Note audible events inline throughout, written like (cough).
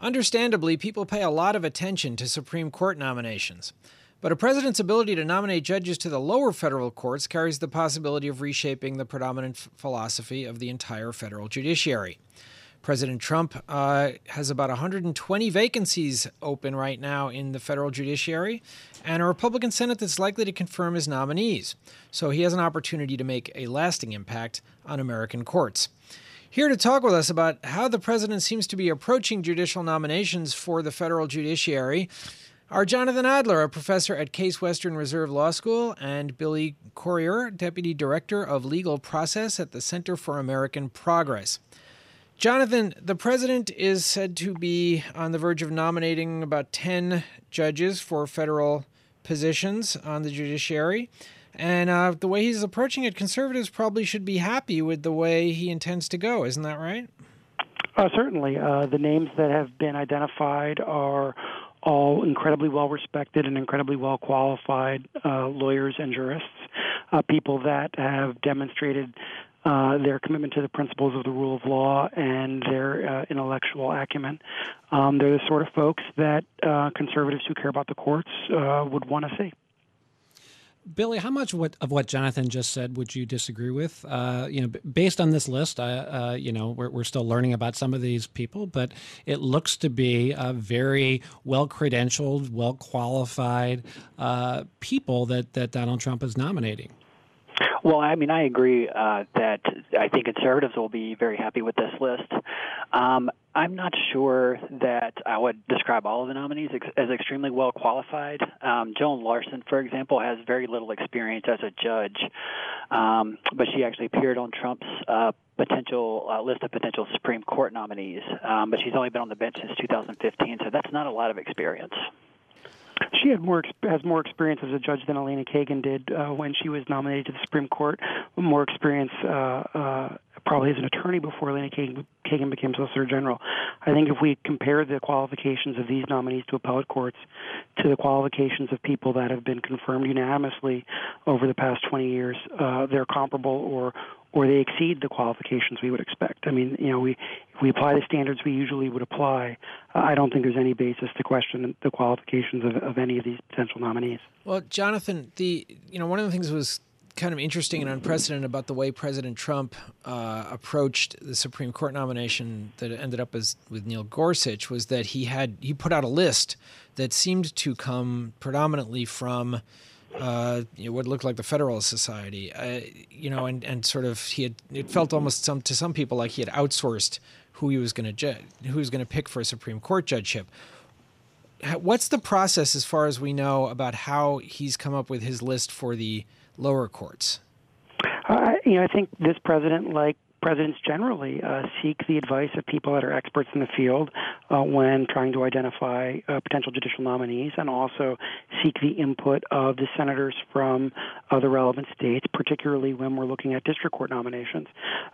Understandably, people pay a lot of attention to Supreme Court nominations. But a president's ability to nominate judges to the lower federal courts carries the possibility of reshaping the predominant f- philosophy of the entire federal judiciary. President Trump uh, has about 120 vacancies open right now in the federal judiciary, and a Republican Senate that's likely to confirm his nominees. So he has an opportunity to make a lasting impact on American courts. Here to talk with us about how the president seems to be approaching judicial nominations for the federal judiciary are Jonathan Adler, a professor at Case Western Reserve Law School, and Billy Corriher, Deputy Director of Legal Progress at the Center for American Progress. Jonathan, the president is said to be on the verge of nominating about 10 judges for federal positions on the judiciary. And uh, the way he's approaching it, conservatives probably should be happy with the way he intends to go. Isn't that right? Uh, certainly. Uh, the names that have been identified are all incredibly well respected and incredibly well qualified uh, lawyers and jurists, uh, people that have demonstrated uh, their commitment to the principles of the rule of law and their uh, intellectual acumen. Um, they're the sort of folks that uh, conservatives who care about the courts uh, would want to see. Billy, how much what, of what Jonathan just said would you disagree with? Uh, you know, based on this list, uh, uh, you know, we're, we're still learning about some of these people, but it looks to be a very well credentialed, well qualified uh, people that, that Donald Trump is nominating. Well, I mean, I agree uh, that I think conservatives will be very happy with this list. Um, I'm not sure that I would describe all of the nominees ex- as extremely well qualified. Um, Joan Larsen, for example, has very little experience as a judge, um, but she actually appeared on Trump's uh, potential uh, list of potential Supreme Court nominees. Um, but she's only been on the bench since 2015, so that's not a lot of experience. She had more has more experience as a judge than Elena Kagan did uh, when she was nominated to the Supreme Court. More experience, uh, uh, probably as an attorney before Elena Kagan, Kagan became Solicitor General. I think if we compare the qualifications of these nominees to appellate courts to the qualifications of people that have been confirmed unanimously over the past 20 years, uh, they're comparable or or they exceed the qualifications we would expect. I mean, you know, we if we apply the standards we usually would apply, I don't think there's any basis to question the qualifications of, of any of these potential nominees. Well, Jonathan, the you know one of the things was kind of interesting and unprecedented about the way President Trump uh, approached the Supreme Court nomination that ended up as with Neil Gorsuch was that he had he put out a list that seemed to come predominantly from uh, you know, what looked like the Federalist Society, uh, you know, and, and sort of he had it felt almost some to some people like he had outsourced who he was going to ju- who was going to pick for a Supreme Court judgeship. What's the process, as far as we know, about how he's come up with his list for the lower courts? Uh, you know, I think this president, like presidents generally uh, seek the advice of people that are experts in the field uh, when trying to identify uh, potential judicial nominees and also seek the input of the senators from the relevant states, particularly when we're looking at district court nominations.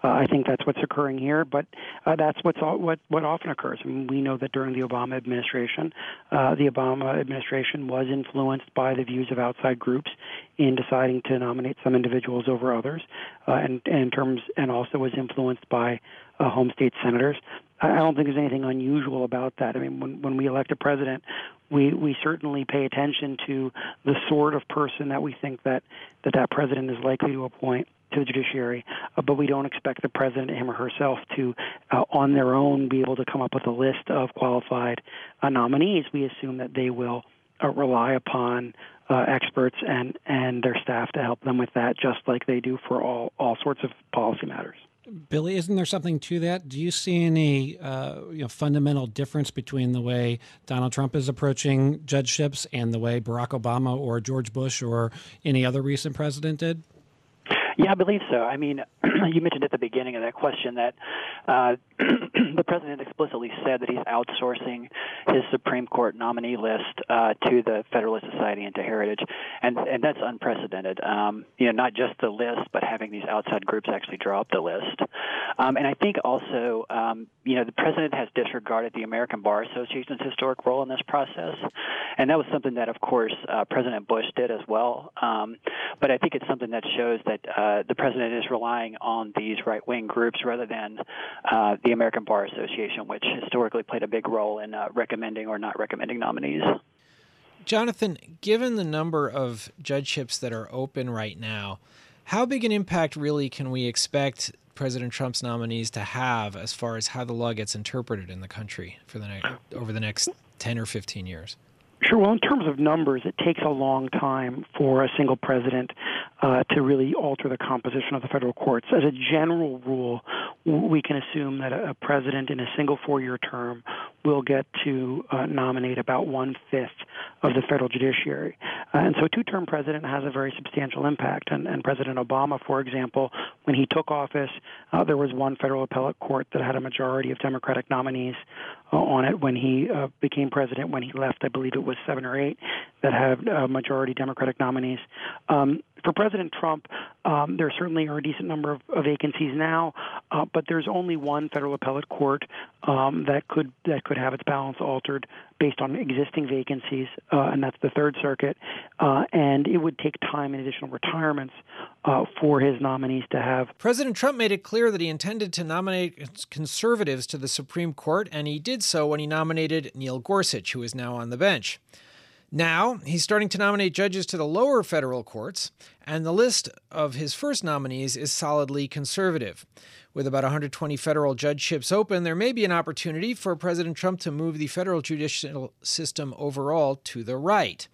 Uh, I think that's what's occurring here, but uh, that's what's all, what, what often occurs. I mean, we know that during the Obama administration, uh, the Obama administration was influenced by the views of outside groups in deciding to nominate some individuals over others, and, and terms, and also was influenced by uh, home state senators. I don't think there's anything unusual about that. I mean, when, when we elect a president, we, we certainly pay attention to the sort of person that we think that that, that president is likely to appoint to the judiciary, uh, but we don't expect the president, him or herself, to, uh, on their own, be able to come up with a list of qualified uh, nominees. We assume that they will uh, rely upon uh, experts and, and their staff to help them with that, just like they do for all, all sorts of policy matters. Billy, isn't there something to that? Do you see any uh, you know, fundamental difference between the way Donald Trump is approaching judgeships and the way Barack Obama or George Bush or any other recent president did? Yeah, I believe so. I mean, (clears throat) you mentioned at the beginning of that question that uh, (clears throat) the president explicitly said that he's outsourcing his Supreme Court nominee list uh, to the Federalist Society and to Heritage, and and that's unprecedented. Um, you know, not just the list, but having these outside groups actually draw up the list. Um, and I think also, um, you know, the president has disregarded the American Bar Association's historic role in this process, and that was something that, of course, uh, President Bush did as well. Um, but I think it's something that shows that uh, the president is relying on these right-wing groups rather than uh, the American Bar Association, which historically played a big role in uh, recommending or not recommending nominees. Jonathan, given the number of judgeships that are open right now, how big an impact really can we expect President Trump's nominees to have as far as how the law gets interpreted in the country for the next, over the next 10 or 15 years? Sure. Well, in terms of numbers, it takes a long time for a single president uh, to really alter the composition of the federal courts. As a general rule, we can assume that a president in a single four-year term will get to uh, nominate about one fifth of the federal judiciary. Uh, and so a two-term president has a very substantial impact. And, and President Obama, for example, when he took office, uh, there was one federal appellate court that had a majority of Democratic nominees uh, on it. When he uh, became president, when he left, I believe it was seven or eight that had a majority Democratic nominees. Um, for President Trump, um, there certainly are a decent number of, of vacancies now, uh, but there's only one federal appellate court um, that could that could have its balance altered based on existing vacancies, uh, and that's the Third Circuit. Uh, and it would take time and additional retirements uh, for his nominees to have. President Trump made it clear that he intended to nominate conservatives to the Supreme Court, and he did so when he nominated Neil Gorsuch, who is now on the bench. Now, he's starting to nominate judges to the lower federal courts, and the list of his first nominees is solidly conservative. With about 120 federal judgeships open, there may be an opportunity for President Trump to move the federal judicial system overall to the right.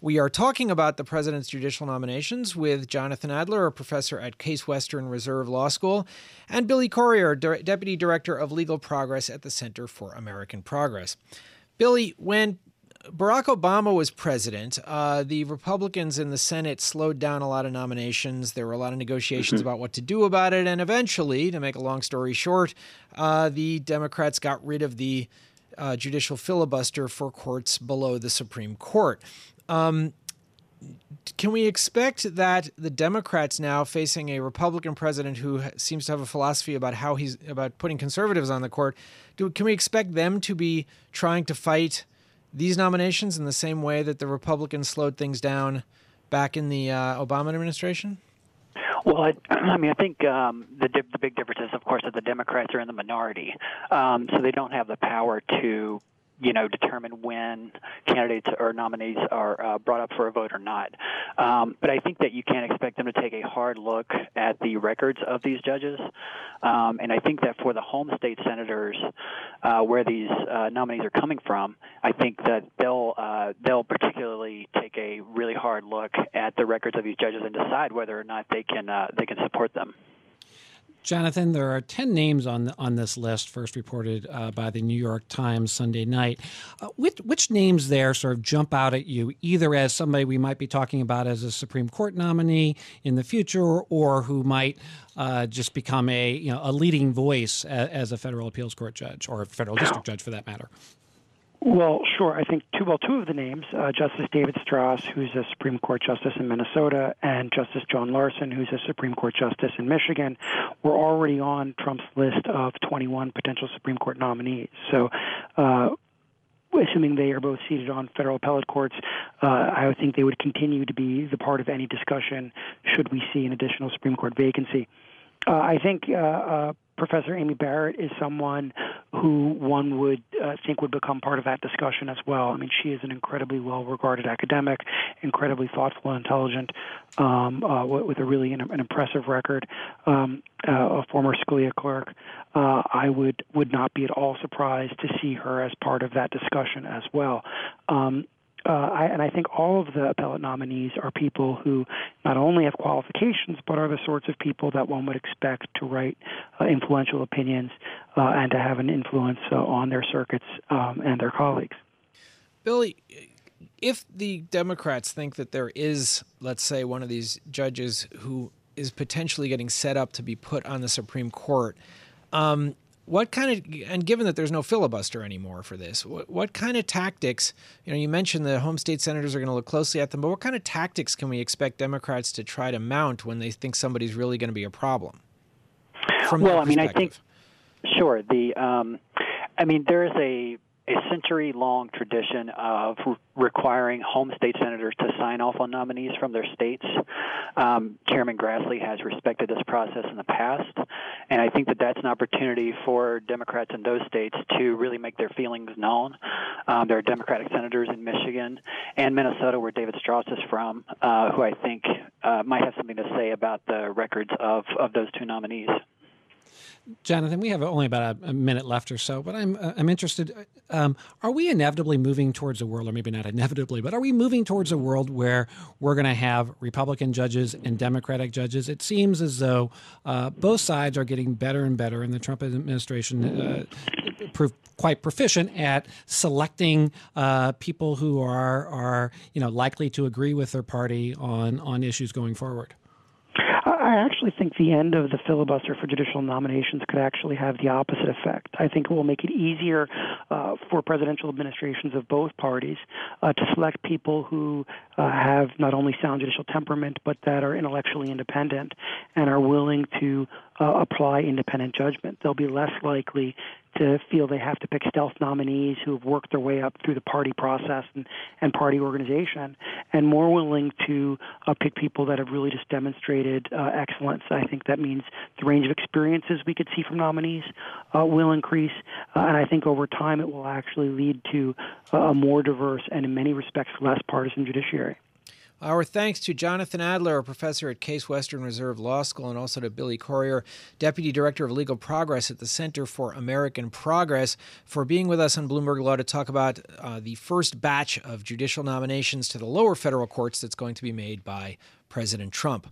We are talking about the president's judicial nominations with Jonathan Adler, a professor at Case Western Reserve Law School, and Billy Corriher, deputy director of legal progress at the Center for American Progress. Billy, when Barack Obama was president, uh, the Republicans in the Senate slowed down a lot of nominations. There were a lot of negotiations mm-hmm. about what to do about it. And eventually, to make a long story short, uh, the Democrats got rid of the uh, judicial filibuster for courts below the Supreme Court. Um, can we expect that the Democrats now facing a Republican president who seems to have a philosophy about how he's about putting conservatives on the court, do, can we expect them to be trying to fight these nominations in the same way that the Republicans slowed things down back in the uh, Obama administration? Well, I, (clears throat) I mean, I think um, the the big difference is, of course, that the Democrats are in the minority, um, so they don't have the power to you know, determine when candidates or nominees are uh, brought up for a vote or not. Um, but I think that you can't expect them to take a hard look at the records of these judges. Um, and I think that for the home state senators, uh, where these uh, nominees are coming from, I think that they'll uh, they'll particularly take a really hard look at the records of these judges and decide whether or not they can uh, they can support them. Jonathan, there are 10 names on on this list, first reported uh, by the New York Times Sunday night. Uh, which, which names there sort of jump out at you, either as somebody we might be talking about as a Supreme Court nominee in the future, or who might uh, just become a you know a leading voice as, as a federal appeals court judge or a federal district judge for that matter? Well, sure. I think two, well, two of the names, uh, Justice David Stras, who's a Supreme Court justice in Minnesota, and Justice John Larsen, who's a Supreme Court justice in Michigan, were already on Trump's list of 21 potential Supreme Court nominees. So, uh, assuming they are both seated on federal appellate courts, uh, I would think they would continue to be the part of any discussion should we see an additional Supreme Court vacancy. Uh, I think uh, uh, Professor Amy Barrett is someone who one would uh, think would become part of that discussion as well. I mean, she is an incredibly well-regarded academic, incredibly thoughtful and intelligent, um, uh, with a really an, an impressive record. Um, uh, a former Scalia clerk, uh, I would would not be at all surprised to see her as part of that discussion as well. Um, uh, I, and I think all of the appellate nominees are people who not only have qualifications, but are the sorts of people that one would expect to write uh, influential opinions uh, and to have an influence uh, on their circuits um, and their colleagues. Billy, if the Democrats think that there is, let's say, one of these judges who is potentially getting set up to be put on the Supreme Court, um, what kind of and given that there's no filibuster anymore for this what, what, kind of tactics you know you mentioned the home state senators are going to look closely at them but what kind of tactics can we expect democrats to try to mount when they think somebody's really going to be a problem from well, I mean, I think sure. The um, I mean, there is a a century long tradition of re- requiring home state senators to sign off on nominees from their states. Um, Chairman Grassley has respected this process in the past, and I think that that's an opportunity for Democrats in those states to really make their feelings known. Um, there are Democratic senators in Michigan and Minnesota, where David Stras is from, uh, who I think uh, might have something to say about the records of, of those two nominees. Jonathan, we have only about a, minute left or so, but I'm uh, I'm interested. Um, are we inevitably moving towards a world, or maybe not inevitably, but are we moving towards a world where we're going to have Republican judges and Democratic judges? It seems as though uh, both sides are getting better and better, and the Trump administration uh, proved quite proficient at selecting uh, people who are are you know likely to agree with their party on on issues going forward. I actually think the end of the filibuster for judicial nominations could actually have the opposite effect. I think it will make it easier uh, for presidential administrations of both parties uh, to select people who uh, have not only sound judicial temperament, but that are intellectually independent and are willing to uh, apply independent judgment. They'll be less likely to feel they have to pick stealth nominees who have worked their way up through the party process and, and party organization, and more willing to uh, pick people that have really just demonstrated uh, excellence. I think that means the range of experiences we could see from nominees uh, will increase, uh, and I think over time it will actually lead to a more diverse and, in many respects, less partisan judiciary. Our thanks to Jonathan Adler, a professor at Case Western Reserve Law School, and also to Billy Corriher, Deputy Director of Legal Progress at the Center for American Progress, for being with us on Bloomberg Law to talk about uh, the first batch of judicial nominations to the lower federal courts that's going to be made by President Trump.